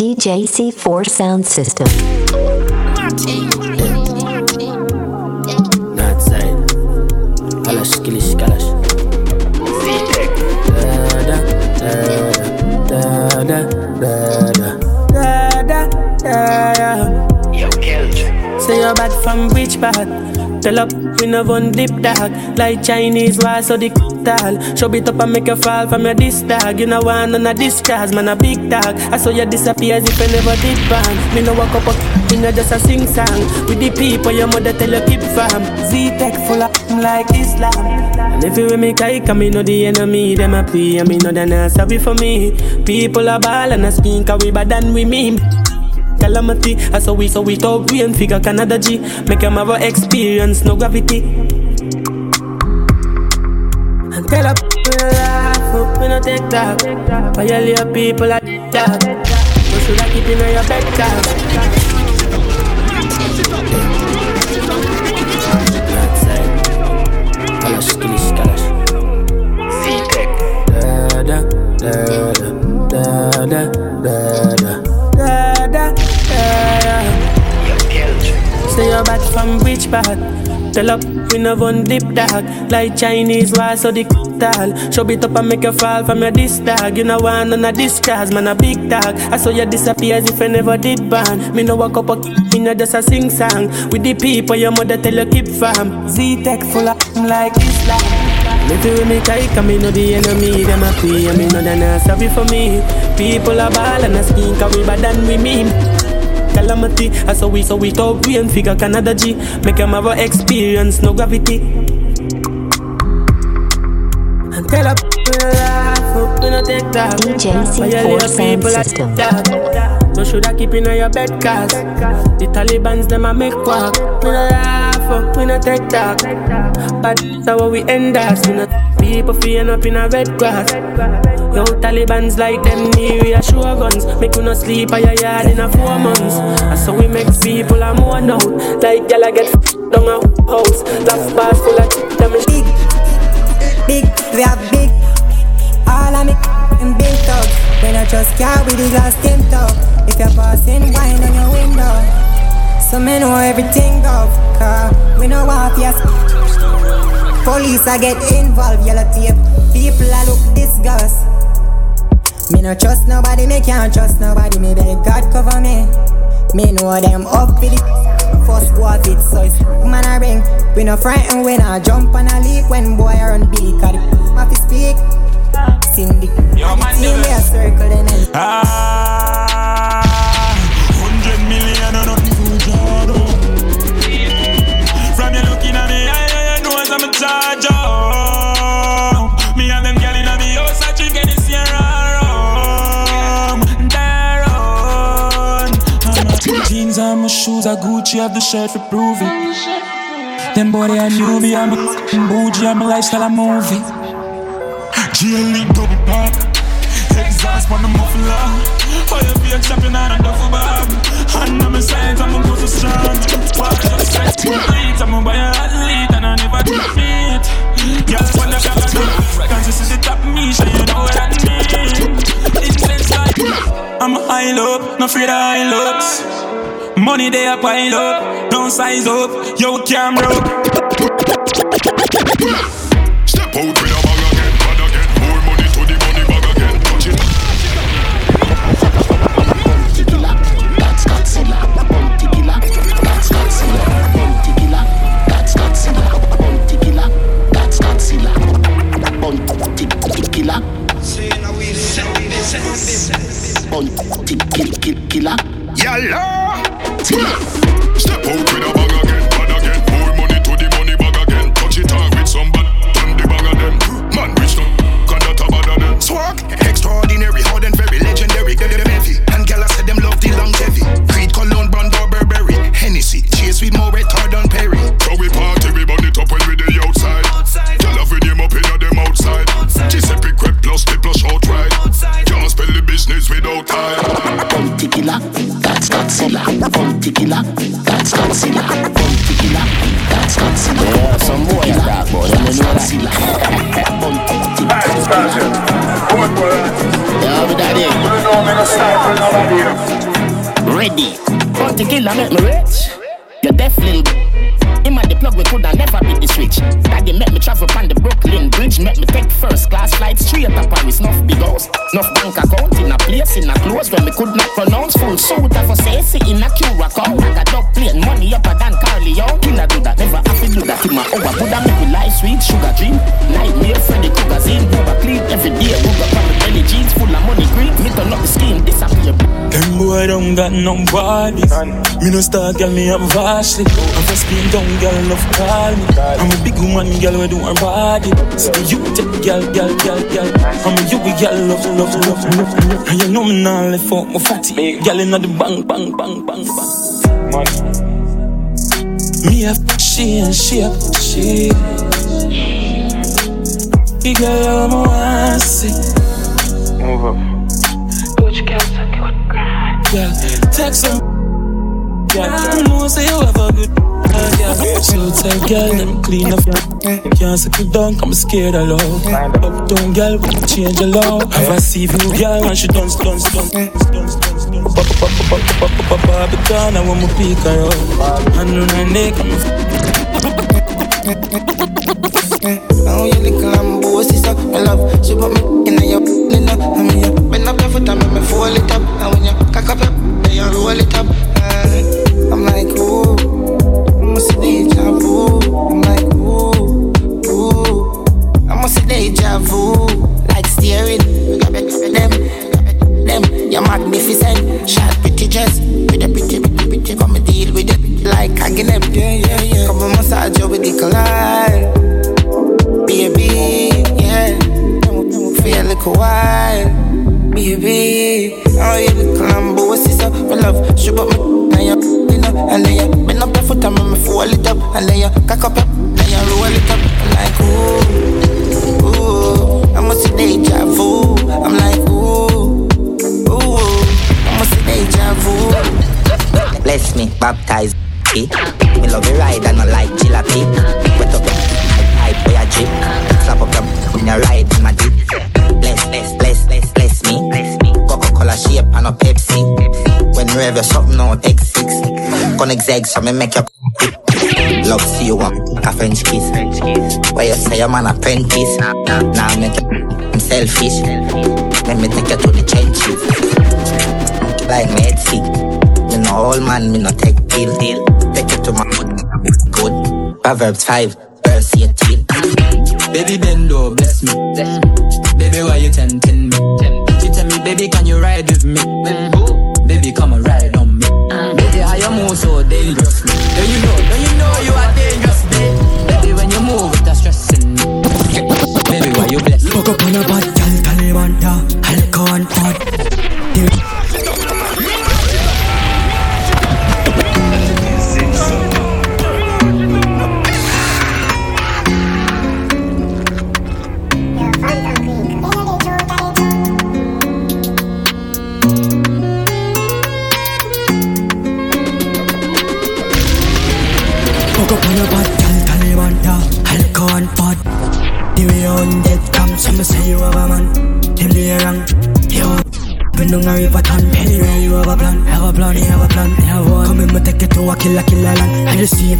DJ C4 sound system. Say you're bad from which part? Tell up, we no one. Like Chinese, so the tall Show it up and make you fall from your disc dog You know one on a discard, man a big dog. I saw you disappear as if I never did ban Me no walk up, up me no just a sing song. With the people your mother tell you keep fam Z-Tech full of like Islam. And if you with me kike, me know the enemy Them a pray and me know they not sorry for me. People are ball and a skin Cause we bad than we mean. Calamity. I saw we so we talk we and figure Canada G. Make them have a experience, no gravity. Tell a laugh up in a TikTok. All your people at that. You should have keep in your bedtime. Say you're back from which part? Tell up we no one deep dark like Chinese war so the tall. Show it up and make you fall from your disc dog You know one on a discard, man a big dog I saw you disappear as if I never did ban Me no walk up a me no just a sing song. With the people your mother tell you keep fam Z-Tech full of like Islam. Live with me kike and me know the enemy Them a pray and me know they not sorry for me. People are ball and a skin Cause we bad than we mean. Calamity, I saw we so we talk we and figure Canada G. Make them have a experience, no gravity tell up, laugh up, we no take that. DJ C4 Sound System. that. No should I keep in your bed cause The Taliban's them a make walk We no laugh up, we no take that. But that's how we end us? No people feeling up in a red grass. Yo, Taliban's like them near we a show guns. Make you no sleep at your yard in a four months. That's how we make people a more out. Like gyal a get f***ed down a house. Laugh bars full of them big, we have big. All of me in big tub. When I just car with the glass tint up. If you're passing wine on your window, so me know everything of car. We know what yes. Police I get involved, yellow tape. People I look disgust. Me no trust nobody, me can't trust nobody. Me beg God cover me. Me know them up with it. First go of it, so it's man I ring. We no frightened when I jump and I leap when boy I run Billy. Cause the have to speak. Cindy. Yo, man, do me a circle then and Ah, Gucci, have the shirt for prove it. Them boy they a newbie, I'm a bougie, I'm a lifestyle, a movie. GLE double pop. Exhaust on the muffler. Fire beer chopping on a duffel bag. Hand on my side, I'm a go so strong. Walk up set to beat. I'm a buy a athlete and I never defeat. Girl, when I got a cause this is the top me, so you know what I mean. Intense like I'm a high up, no afraid of high looks. Money they a pile up, don't size up, yo. Step fi that's Godzilla. Bun fi that's Godzilla. Yeah, some boy is dark, boy. Let me know that. That's Godzilla. Yeah, we Ready. Bun fi make me rich. You're deafening. Him at the plug, we coulda never hit the switch. Daddy make me travel the Brooklyn Bridge, make me take first class flights straight to Paris, not big house enough bank account in a place in a close where me could not pronounce full suit of a say in a Curacao. I got up plane money upper than Carleon. Killer do that, never have to do that in my over. Buddha make me life sweet, sugar dream, nightmare Freddy Krueger's in, Booba clean every day. Booba from the belly jeans full of money green. Me turn up the scheme, disappear. Them boy don't got no body. Me no start, girl, me have vastly. I'm for spin down, girl, love call me. I'm a big woman, girl, we do her body. So you take, girl, girl, girl, girl. I'm a you, girl, love, love, love, love, love. And you know me now, left fuck my fatty. Girl, inna the bang, bang, bang, bang, bang. Me have she and she have she. Big girl, I'm a want see. Move up. Yeah, text her. Yeah, you know say you have a good. Uh, yeah. So tell girl them clean up. Can't settle down, I'm scared of love. Up down girl, change the love. Have a see girl and she dance, dance, dance, dance, dance, dance. Barbican, I want my pick her up. And on her neck, I'm Oh, you little lambo, sister, my love. She put me in your, you know, I mean, you bend up your foot and make me fall it up. And when you cock up your, then you roll it up. Uh, I'm like, ooh, I must see deja vu. I'm like, ooh, ooh, I must see deja vu. Like steering, them, them, you're magnificent. Shot pretty dress, with a pretty, pretty, pretty, come and deal with it. Like hanging them, yeah, yeah, yeah. Come and massage you with the collide baby, yeah. Feel like a while, baby. Oh, you look lambo, what's this up? My love, shoot up me, know, and then you bend up your foot and make me fall it up, and then you cock up then you roll it up, I'm like ooh, ooh, I must see deja vu. I'm like ooh, ooh, I must see deja vu. Bless me, baptize me. Me love you ride I like jalopy. Wet up pipe for your drip. Slap up your when you ride in my deep. Bless, bless, bless, bless, bless me. Bless me. Coca-Cola shape and a Pepsi. When you have your something on X6. Connect zag so me make your Love see you want a French kiss. Where you say I'm an apprentice. Now make you I'm selfish. Let me take you to the trenches. Like me see. Me no old man, me no take deal deal. Take you to my good. Proverbs 5, verse 18. Baby bendo, bless me. Baby, why you tempting me? She tell me, baby, can you ride with me? Baby, come and ride on me. Baby, how you move so dangerous? Do you know? Do you know you are dangerous, babe? Baby, when you move, it's stressing me. Baby, why you bless me? Fuck up on a bad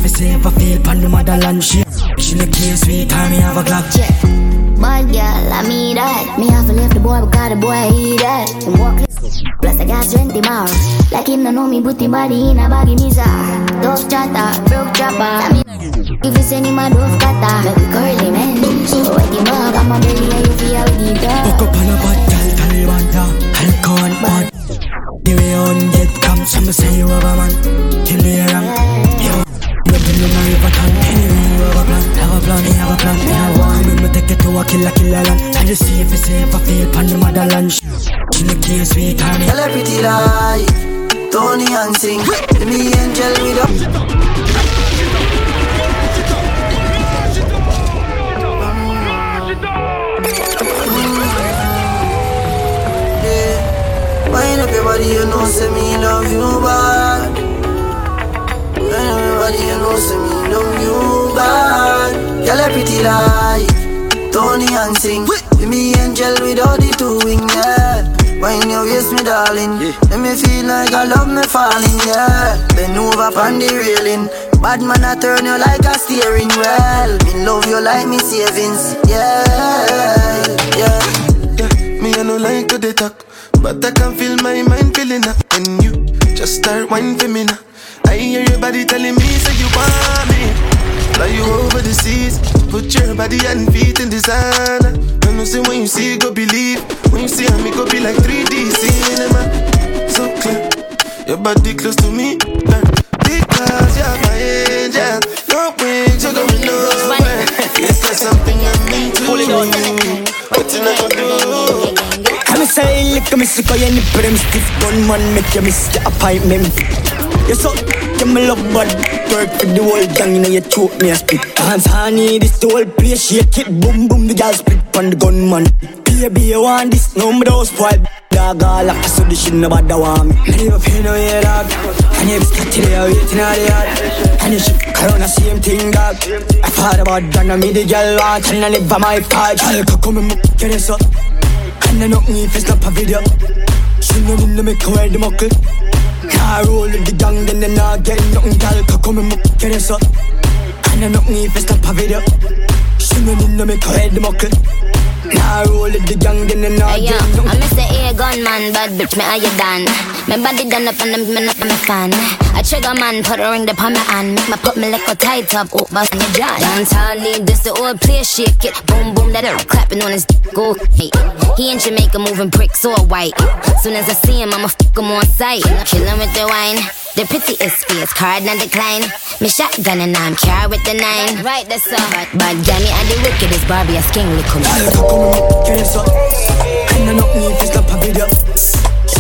See if I feel pan the motherland. She, she look here, sweet, time me have a club. Yeah. Bad girl, I mean that. Me have to leave the boy because the boy he that. Him walk plus I got 20 more. Like him no know me, him body in a baggy misa. Dove chatter, broke chopper. I mean, if you send him a dove cutter, make it curly man. So wet him up, I'm a belly and you feel how deep down. Fuck up on a bad gal, Taliban, yeah. Alcohol, pod. The way on get come, some say you have a man. Him the wrong, yo. You been on a river town, anyway you have a plan, have a plan, you have a plan, you have one. In, me take it to a killer, killer land. I just see if it's safe, I feel pan the motherland. She look here, sweet, her pretty lie, Tony and sing. Me angel with. Yeah. Wind up your body, you know, say me love you bad. Body, you know, say me love you bad. Tell her pretty lie, Tony and sing. Be me angel with all the two wing, yeah. Wine your waist, me darling. Let me feel like I love me falling, yeah. Bend over on the railing. Bad man, I turn you like a steering wheel. Me love you like me savings, yeah, yeah. yeah me, I no like to they talk, but I can feel my mind feeling up. And you just start whining for me now. I hear your body telling me, say you want me. Fly you over the seas, put your body and feet in designer. And you say when you see, go believe. When you see me, go be like 3D cinema. So clear, your body close to me. Girl. Because you're my angel, no wings, you're going nowhere. Is there something I mean to you? What you not do? I'm say, look at me, sick of any prim stiff gunman, make you miss your appointment. You so, you me love bad Work for the whole gang, you know you choke me a spit Dance honey, this the whole place Shake it, boom boom, the gal split on the gunman. Baby, you want this, no me don't spoil. Dog all like so this shit nobody want me. Me never pay no yeah dog And you start till you waiting all the yard. And you should the same thing dog. I thought about that, me the girl want And I live by my part Girl, come and get this up And I know me if it's not a video. She know me make her wear the muckle Car roll with the gang, then they not get nothing, gal. Come and get us up. And I nothing if it's not a video. She no need no make her head muckle. Nah, roll with the gang, then they not get nothing. I'm Mr. A gunman, bad bitch, me how you done? My body done up and I'm up my fan. I trigger man, put a ring upon my hand. Make my put me like a tight up, oh, bust me jaw. Dance all need this, the old play shake it. Boom, boom, that it clapping on his go. Hey, he in Jamaica moving bricks all white. Soon as I see him, I'ma fuck him on sight. Chillin' with the wine. The pretty is space, card not decline. Me shotgun and I'm car with the nine. Right, that's all. But, but Johnny and the wickedest Barbie a sking lick come. Get us up. And I not me if it's a video.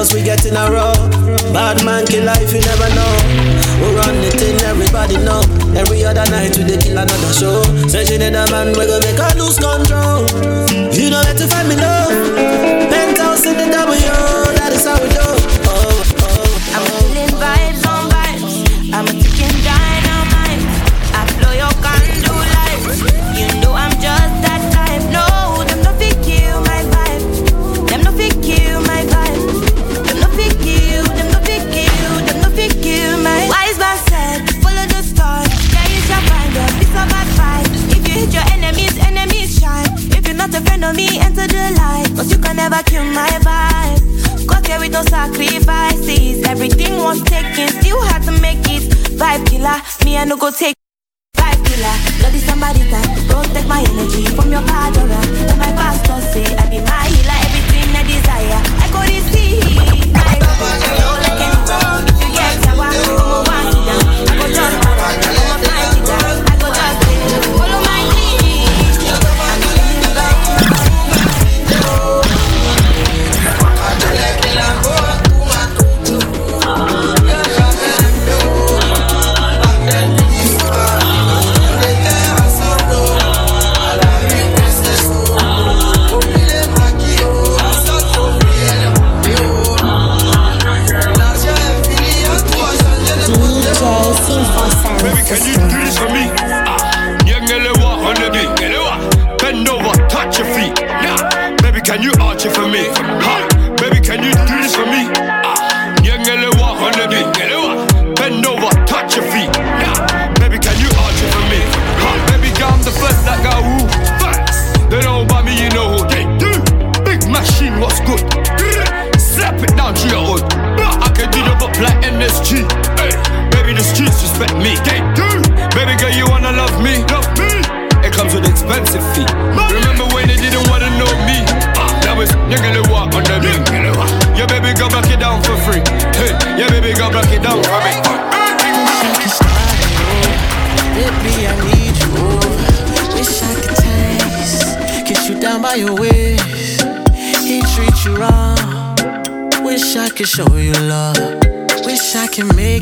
girls we get in a row. Bad man kill life, you never know. We run the thing, everybody know. Every other night we dey kill another show. She need a man, we go make her lose control. You know where to find me love. sacrifices. Everything was taken, still had to make it. Vibe killer, me I no go take.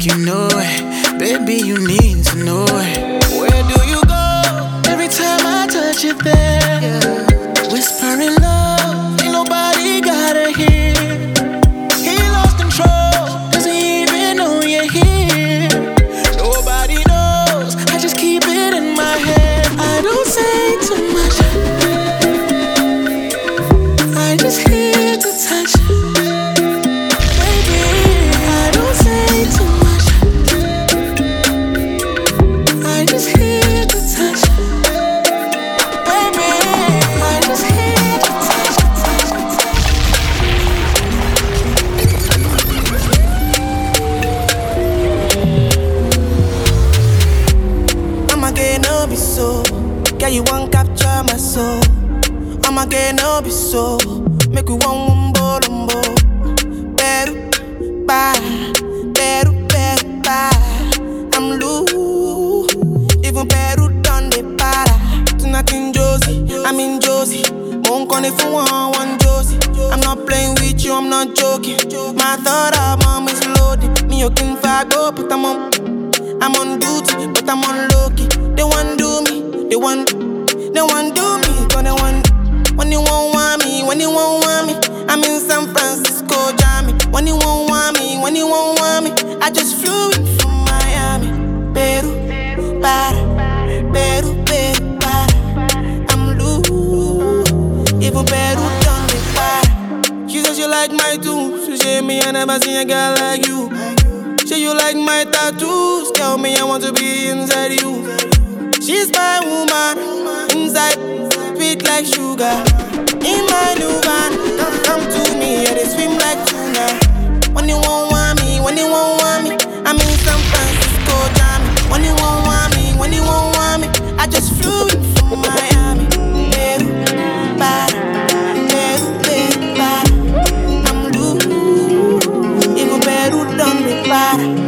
you know it. Baby, you need to know it. Where do you go? Every time I touch it there, yeah. whispering love, ain't nobody gotta hear. like my tunes. You say me, I never seen a girl like you. Say you like my tattoos. Tell me I want to be inside you. She's my woman, inside, sweet like sugar. In my new van, come, come to me, yeah, they swim like tuna. When you won't want me, when you won't want me, I'm in San Francisco, Johnny. When you won't want me, when you won't want me, I just flew in from my body.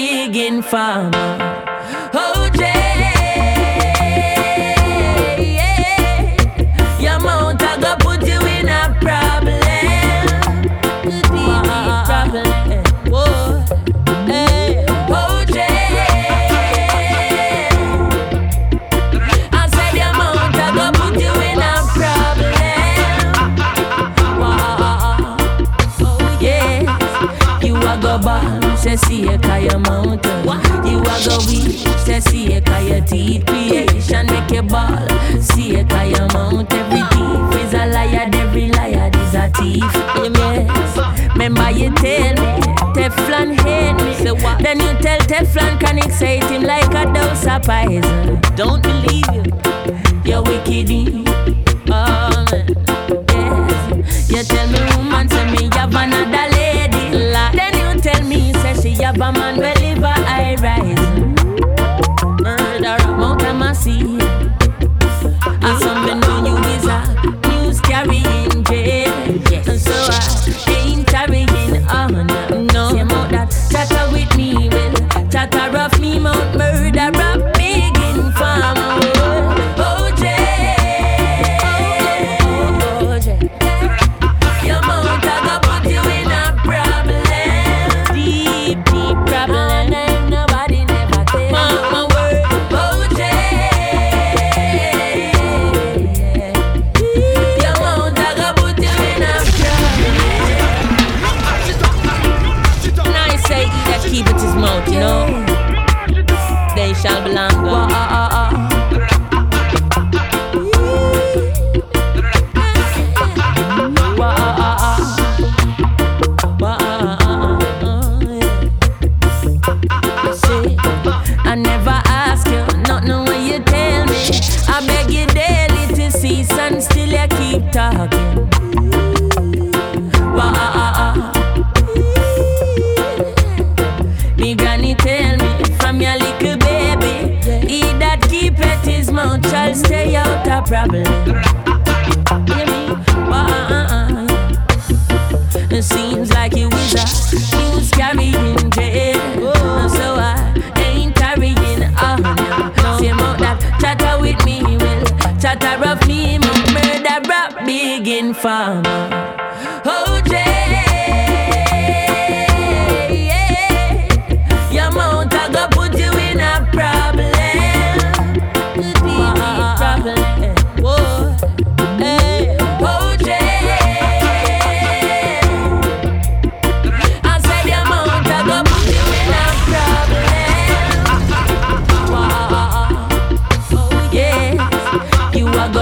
Big informer. OJ, a mouth. You a go weak, say see a kaya teeth. Creation make you ball, see a kaya mouth. Every thief is a liar, every liar is a thief. Yes, remember you tell me. Teflon hate me. Say what? Then you tell Teflon can excite him like a dose of poison. Don't believe you, you're wicked. Eh?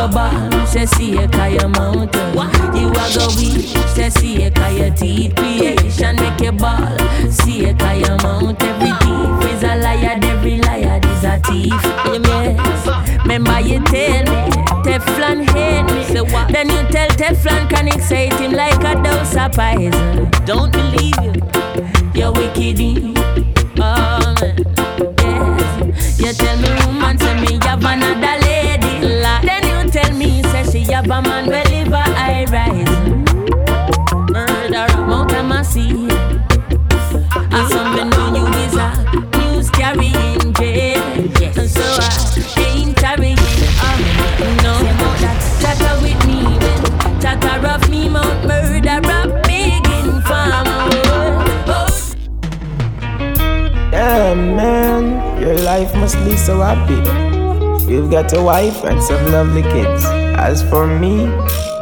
A ball, say see a kaya mouth. You a go weak, say see a kaya teeth. Creation make you ball, see a kaya mouth. Every thief is a liar, every liar is a thief. Yes, remember you tell me. Teflon hate me. Say what? Then you tell Teflon can excite him like a dose of poison. Don't believe you, you're wicked. Oh man, yes. You tell me woman say me have another say she have a man well live a high rise. Murder Mount Amasi. I something know you is a news carrying jail. And so I ain't carrying on. Um, no, that chatter with me will chatter of me mount murder rap informer. Oh, Damn, man, your life must be so happy. You've got a wife and some lovely kids. As for me,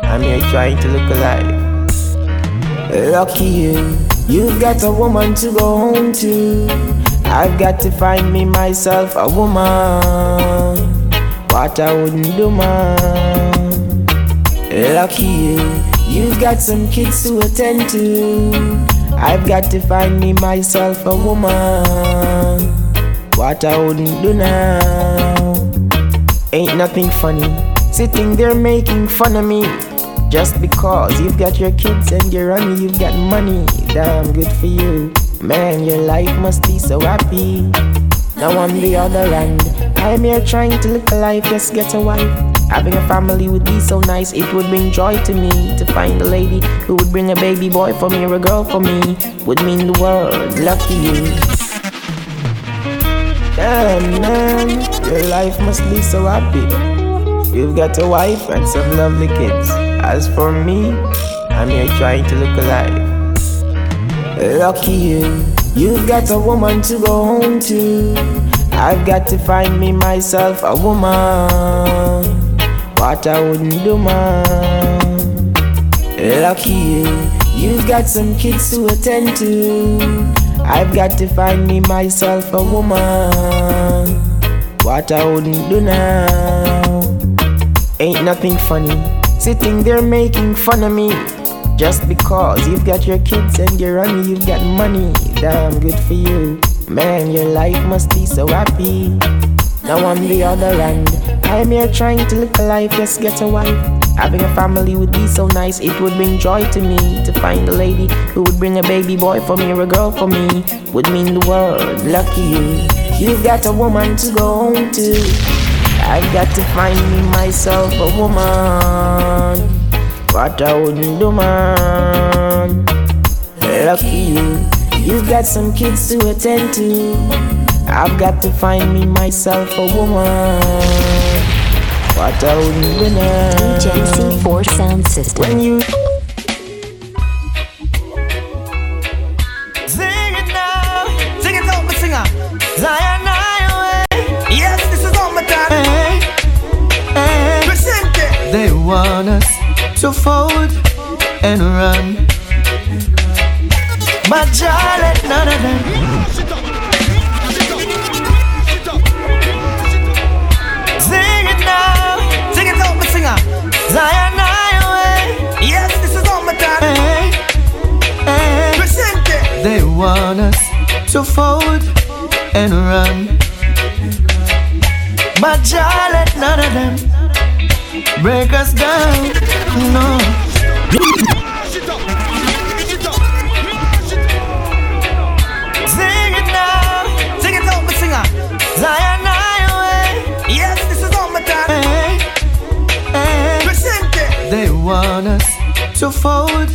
I'm here trying to look alive. Lucky you, you've got a woman to go home to. I've got to find me myself a woman. What I wouldn't do, man. Lucky you, you've got some kids to attend to. I've got to find me myself a woman. What I wouldn't do now. Ain't nothing funny. Sitting there making fun of me. Just because you've got your kids and you're on you've got money. Damn good for you. Man, your life must be so happy. Now on the other hand, I'm here trying to live a life, just get a wife. Having a family would be so nice, it would bring joy to me to find a lady who would bring a baby boy for me or a girl for me. Would mean the world, lucky you. Damn man, your life must be so happy. You've got a wife and some lovely kids. As for me, I'm here trying to look alive. Lucky you, you've got a woman to go home to. I've got to find me myself a woman. What I wouldn't do, man. Lucky you, you've got some kids to attend to. I've got to find me myself a woman. What I wouldn't do now. Ain't nothing funny. Sitting there making fun of me. Just because you've got your kids and you're on you've got money. Damn good for you. Man, your life must be so happy. Now on the other hand, I'm here trying to live a life, just get a wife. Having a family would be so nice, it would bring joy to me to find a lady who would bring a baby boy for me or a girl for me. Would mean the world, lucky you. You've got a woman to go home to. I've got to find me myself a woman. What I wouldn't do, man. Lucky you. You've got some kids to attend to. I've got to find me myself a woman. What I wouldn't do now. DJ C4 Sound System. When you want us to fold and run. But Jah let none of them. Sing it now, sing it out, singer. Zion, I away. Yes, this is all my time. Hey, hey. Present it. They want us to fold and run. But Jah let none of them break us down. No. Sing it now, sing it out, my singer. Zion, I. Yes, this is all my time. Hey, hey. Present it. They want us to fold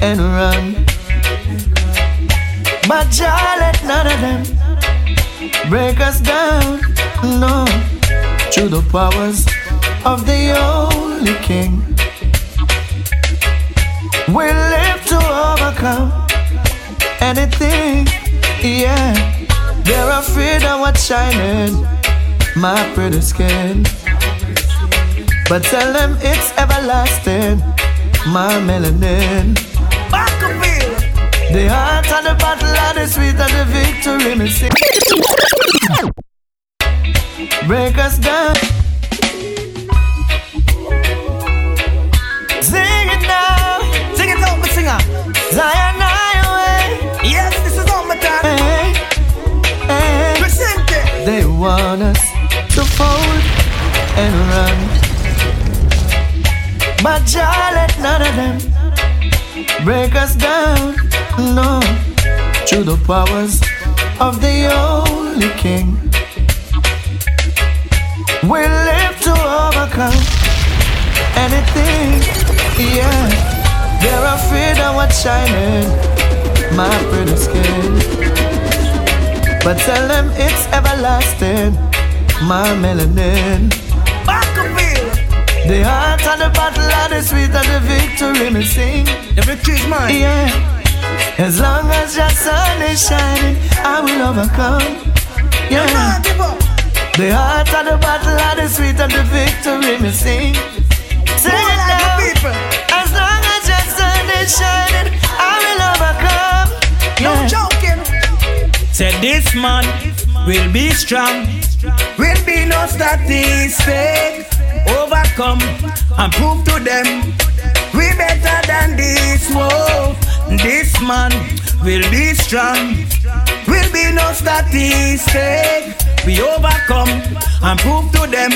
and run. But Jah let none of them break us down. No, through the powers of the only King, we live to overcome anything. Yeah, they're afraid of what's shining, my pretty skin. But tell them it's everlasting, my melanin. The heart of the battle and the sweet of the victory, me sing. Break us down. Zion, I away. Yes, this is all my time. Hey, hey. Present. They want us to fold and run. But Jah let none of them break us down. No, through the powers of the only King, we live to overcome anything. Yeah, they're afraid of what's shining, my pretty skin. But tell them it's everlasting, my melanin. The heart of the battle and the sweet of the victory, me sing. The victory's mine. Yeah. As long as your sun is shining, I will overcome. Yeah. The heart of the battle and the sweet of the victory, me sing. people. As long as your sun is shining, I will overcome. No joking. Said this man will be strong, will be no statistic. Overcome and prove to them we better than this. Whoa, this man will be strong, will be no statistic. We overcome and prove to them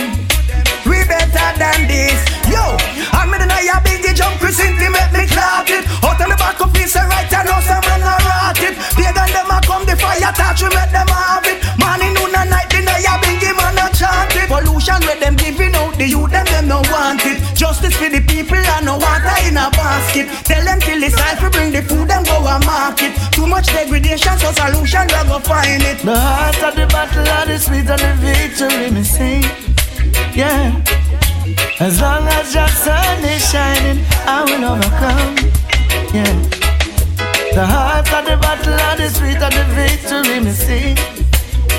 we better than this. Yo, I'm in a big jump, Chrisinti make me clap it. Out on the back of piece, right I know some man a rot it. Pagan them a come, the fire touch, we make them have it. Morning, noon and night, the night big man a chant it. Pollution where them giving out, the youth them them no want it. Justice for the people and no water in a basket. Tell them till it's time to bring the food and go a market. Too much degradation, so solution we go find it. The heart of the battle are the sweet of the victory, me sing. Yeah. As long as your sun is shining, I will overcome. Yeah. The heart of the battle and the sweet of the victory, me sing.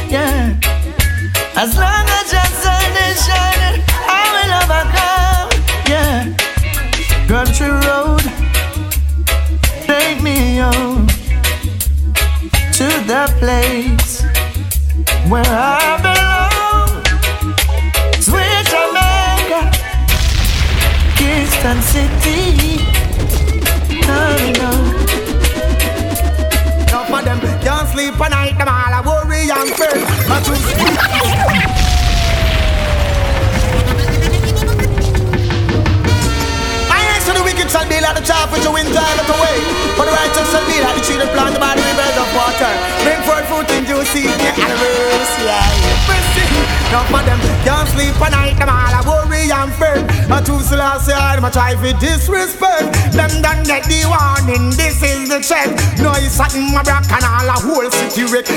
Yeah. As long as your sun is shining, I will overcome. Yeah. Country road, take me on to the place where I belong. City. I know. Enough of them can't sleep at night, them all a worry and fear. Chaff which you wind drive away. For the righteous shall be like the tree that planted by the rivers of water. Bring forth fruit in due season, and mercy, yeah. Mercy. Enough of them can't sleep at night, them all a worry and fear. I choose the last year, them a try for disrespect. Them done get the warning, this is the check. No, it's something my back and all a whole city wreck.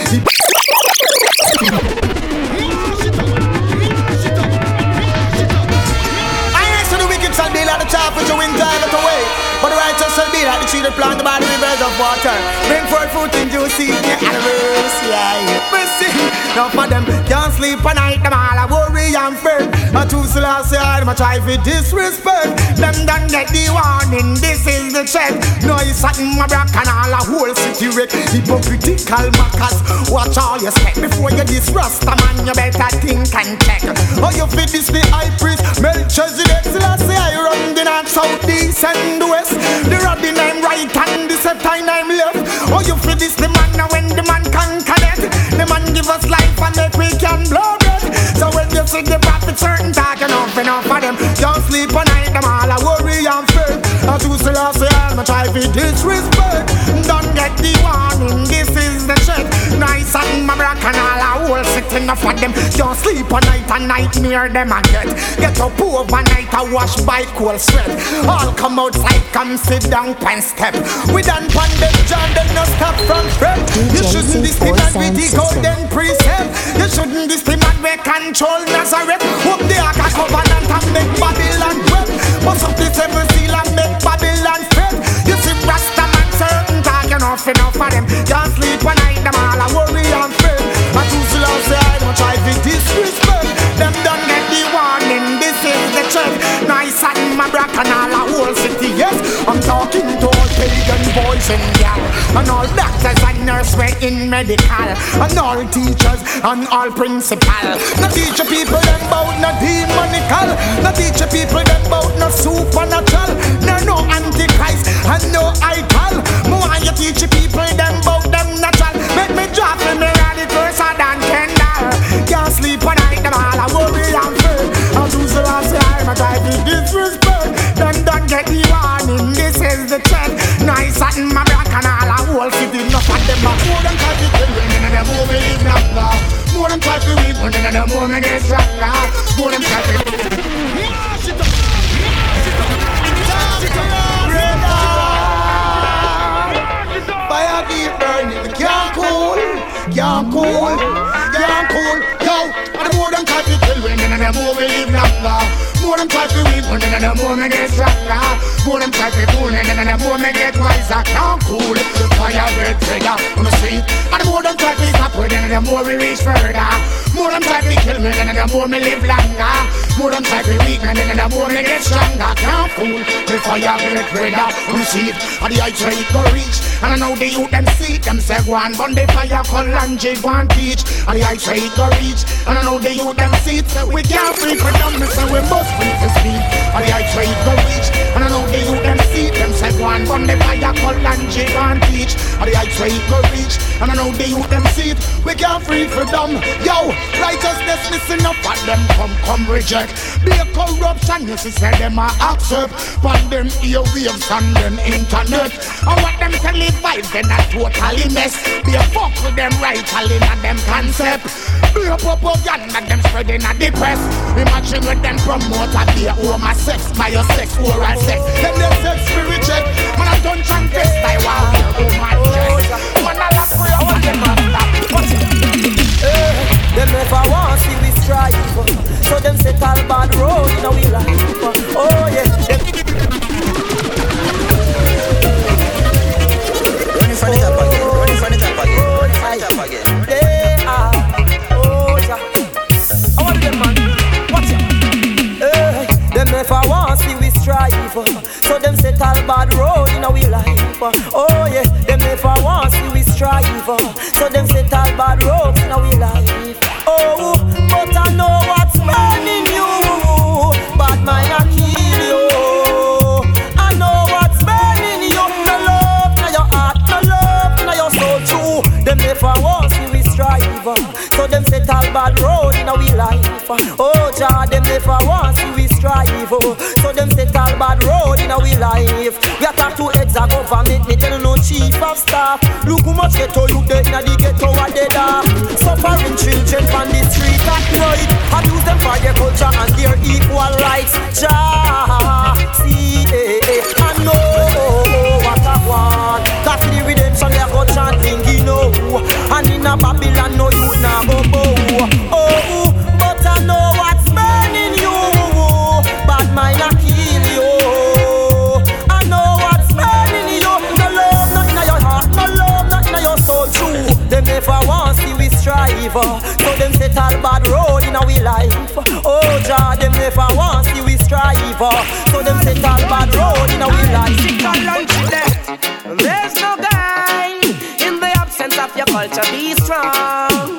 shall be like the chaff which you wind drive it away. But the righteous shall be like the tree that planted by the rivers of water. Bring forth fruit in due season, and mercy, yeah. Mercy. Now for them can't sleep at night, them all a worry and fear. I choose the last year, them a try for disrespect. Them done get the warning, this is the check. No, it's something my back and all a whole city wreck. Hypocritical mackers, watch all you step before you this rasta man. You better think and check. Oh, you fit this the high priest, Melchizedek, Selassie. I run the north, south, east and west. The ruddy name right and the septine name left. Oh, you feel this the man now when the man can connect. The man give us life and make we can blow breath. So when you see the prophet certain talk enough enough for them. Don't sleep at night, them all a worry and fear. I choose the last year, I try to disrespect. Don't get the warning, this is the check. And my black and all a whole sitting up for them. Don't sleep at night and nightmare them a get. Get up overnight, I wash by cold sweat. All come outside, come sit down, pan step. We done pan them, John, them no stop from fret. You shouldn't this the man with the golden precept. You shouldn't this the man we control Nazareth. Hope the ark a covenant and make Babylon wet. Bust up the seven seal and make Babylon fret. You see Rasta man certain talk enough enough for them. Can't sleep one night, them all a check. Nice and my black and all a whole city, yes. I'm talking to all pagan boys and gal. And all doctors and nurses in medical. And all teachers and all principal. No teach people them about no demonical. No teach people them about no supernatural. No no antichrist and no idol. Disrespect. Them don't get the warning, this is the check. Nice and my black and all a whole city. Enough of them more than to kill when in the movie is not love. More than to win when in the movie get stronger. More than try to. Fire keep burning, can't cool, can't cool, can't cool. Yo, and more than to kill when in the movie live longer. More than try to win when in the movie get stronger. More than try to fool when in the movie get wiser. Can't cool, fire get trigger the street. And the more than try to stop when in the movie reach further. Me, then the more me live longer. More try to weak me, then the more me get stronger. Can't fool the fire get redder. I'm see it, and the heights where it go reach. And I know the youth them see them say go on, burn the fire, call and go and teach. And the heights where it go reach. And I know the youth them see it, we can't free for them, say we must free for speed. And the heights where it go reach. And I know the youth them see it, them say go on, burn the fire, call and go and teach. And the heights where it go reach. And I know they youth them see it, we can't free them. Yo, righteousness missing up, and them come, come reject. Be a corruption, you see, say them a accept. But them earwaves and them internet. And what them tell live vibes, then a totally mess. Be a fuck with them right, all in a them concept. Be a propaganda, them spreading at the press. Imagine with them promote a be a home sex, sex, oral sex. Then they sex spirit check. Man, I don't chant test, I wow, oh my dress. Man, I love for you, them a stop. Them never want see we strive So them set all bad road in our life Oh yeah them Run it from the top again, run it from the top again, run it from the top again. Oh, they are Oh yeah I want them man Watch it hey, eh, Them never want see we strive So them set all bad road in our life Oh yeah Them never want see we strive So them set all bad road in our life Oh But I know what's burning you. Bad mind I kill you. I know what's burning you. No love in your heart No love in your soul too. Them never want see we strive So them set all bad road in our life Oh Jah them never want see we strive So them set all bad road in our life. We attack to of government Me tell no chief of staff. Look how much ghetto you dead Inna the ghetto a dead off. Suffering children on the street at night. Abuse them for their culture and their equal rights. Jah see eh, eh, I know what I want. For the redemption they go chanting you know And in a Babylon no youth nah go bow strive So them set all bad road in our life Oh Jah them never want see we strive So them set all bad road in our life There's no guy in the absence of your culture. Be strong.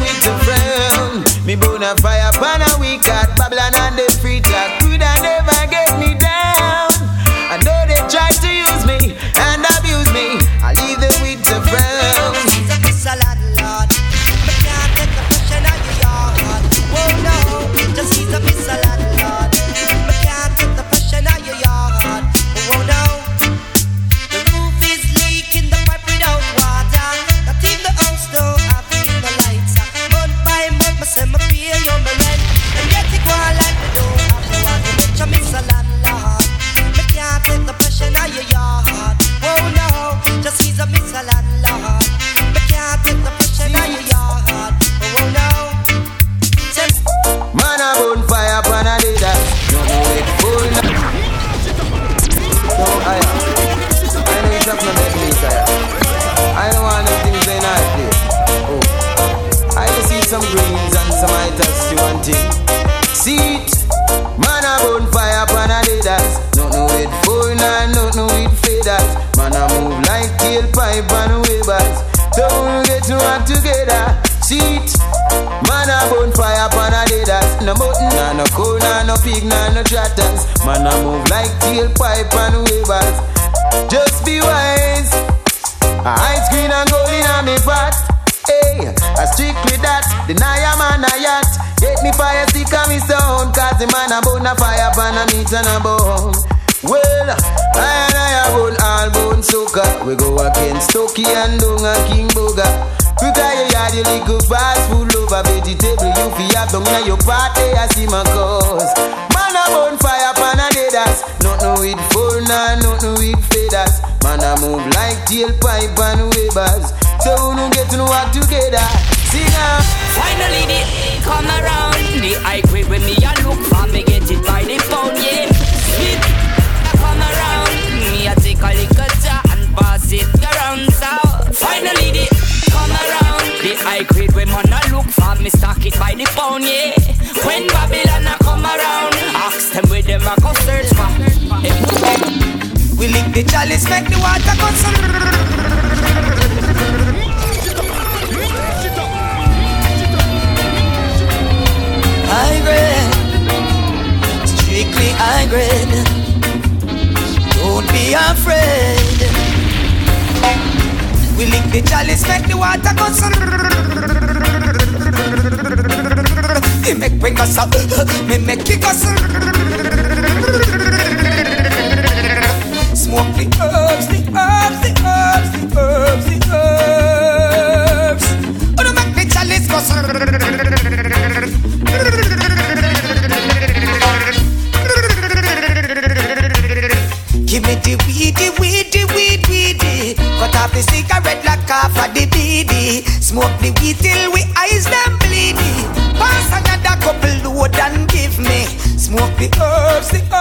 With the frown. Me burn a fire pan a we got Babylon and the stick sound. Cause the man a bone a fire pan a meat and a bone. Well, I and I have bone all bone soca. We go against Toki and Dunga King Boga. We got your yard, your little fast food over vegetable. You fi have down in your party, I see my cause. Man a bonfire pan a deaders. Nothing with full, nah, nothing with feathers. Man a move like tailpipe and webers. So we no get to work together. See now finally the come around. The high grade when me a look for me get it by the pound, yeah. Sweet come around. Me a take a little jar and pass it around. So finally the come around. The high grade when man a look for me stock it by the pound, yeah. When Babylon a come around, ask them where them a go search for. We lick the chalice, make the water come High grade, strictly high grade. Don't be afraid. We lick the chalice, make the water go He make bring us up, me make kick us Smoke the herbs, the herbs, the herbs, the herbs, the herbs. Oh, make the chalice go Give me the weedy, weedy, weed, weedy. Cut off the cigarette like off of the BD. Smoke the weed till we eyes them bleedy. Pass another couple load and give me. Smoke the herbs, the herbs,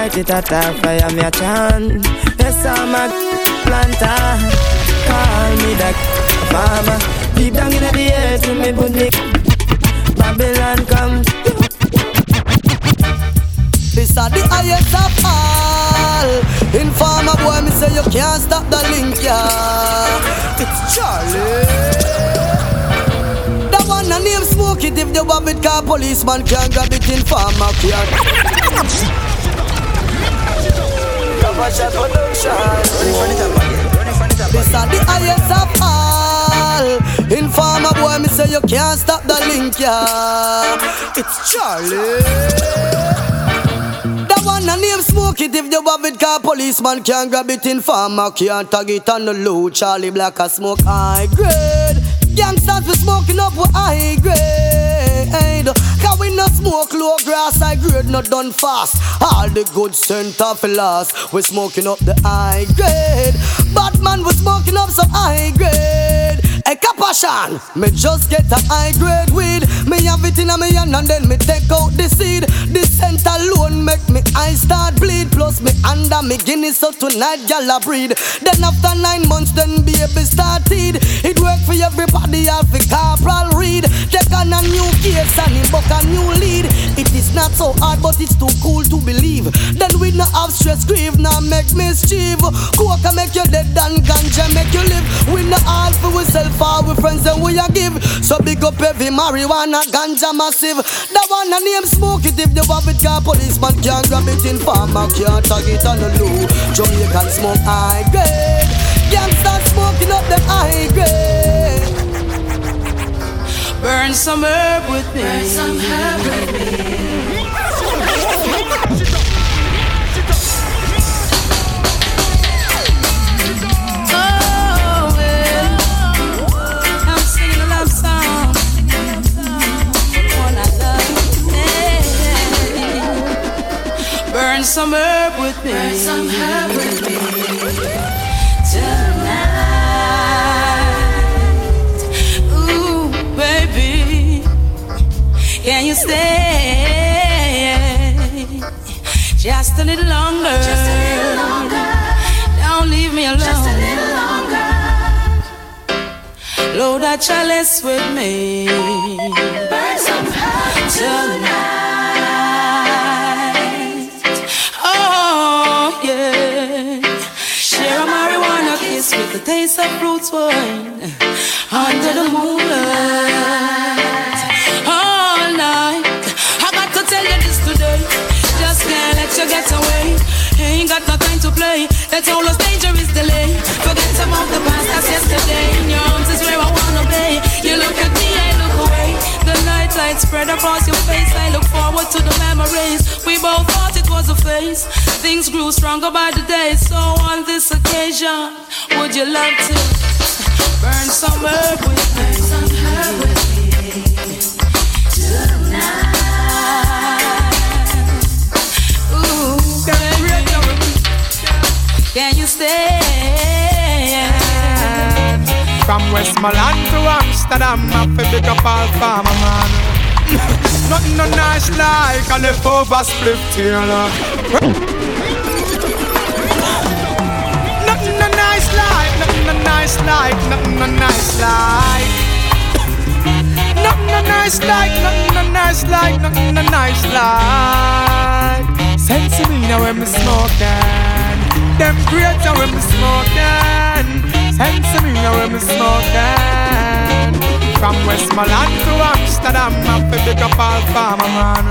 light it at a fire, me a chant. Yes, I'm a planter. Call me the farmer. Deep down in the earth, me put the Babylon come. This are the highest of all. Informer boy, me say you can't stop the link, yeah. It's Charlie. One a name smoke it if you have it car policeman can't grab it in This are the highest of all. Informer boy, me say you can't stop the link, yeah. It's Charlie. That one a name smoke it if you have it car policeman can't grab it in farmer can't tag it on the low Charlie Black a smoke high grade Gangsters we smoking up with high grade Cause we no smoke low grass high grade not done fast. All the good center for last We smoking up the high grade. Batman we smoking up some high grade Hey Capashan, me just get a high grade weed. Me have it in a me hand and then me take out the seed. The scent alone make me eyes start bleed. Plus me under me guinness so tonight gal a breed. Then after nine months then baby started It work for everybody all for corporal read. Take on a new case and him book a new lead. It is not so hard but it's too cool to believe. Then we no have stress grieve now make mischief. Coca make you dead and ganja make you live. We no all for we sell for we friends and we a give. So big up every marijuana ganja massive. That one a name smoke it if you have it car policeman can't grab it in farmer can't tag it on the low Jamaican smoke high grade. Gangsters smoking up them high grade. Burn some herb with me. Burn some herb with me. Load that chalice with me. Burn some herb tonight. Taste of fruits wine under the moonlight. All night. I got to tell you this today. Just can't let you get away. Ain't got no time to play. That's all the dangerous spread across your face. I look forward to the memories. We both thought it was a phase. Things grew stronger by the day. So on this occasion, would you love to burn some herb with me? Burn some herb with me tonight. Can you stay? From Westmoreland to Amsterdam, I feel big up all farmer man. Nothing no nice like a leftover split tailor. Nothing no nice like, nothing no nice like, nothing no nice like. Nothing no nice like, nothing no nice like, nothing no nice like. Sense me now when me smoking. Them great when me smoking. Sense me now when me smoking. From Westmoreland to Amsterdam, I feel big up all farmer man.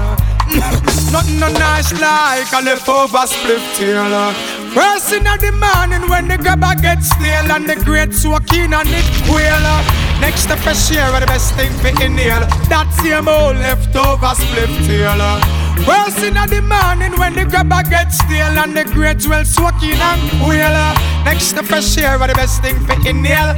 Nothing no nice like a leftover split tailor. First in the morning when the grabber gets stale and the great soaking on it whaler. Next to fresh air the best thing for inhale. That same old leftover split tailor. First in the morning when the grabber gets stale and the great well soaking and whaler. Uh, next to fresh air are the best thing for inhale.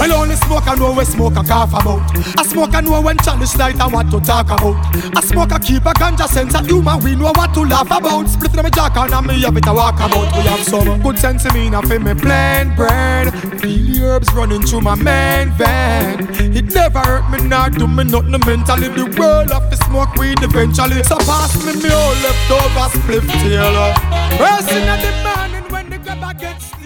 Well, only smoke I know when smoke a cough about. I smoke I know when challenge light and what to talk about. I smoke a keep a ganja sense of humor, we know what to laugh about. Split in my jack and me have it a walk about. We have some good sense in me, now feel me plain brain. Feel the herbs running through my main vein. It never hurt me, not do me nothing mentally. The world of the smoke weed eventually. So pass me me all leftover split tailor. First in the morning when the grabber gets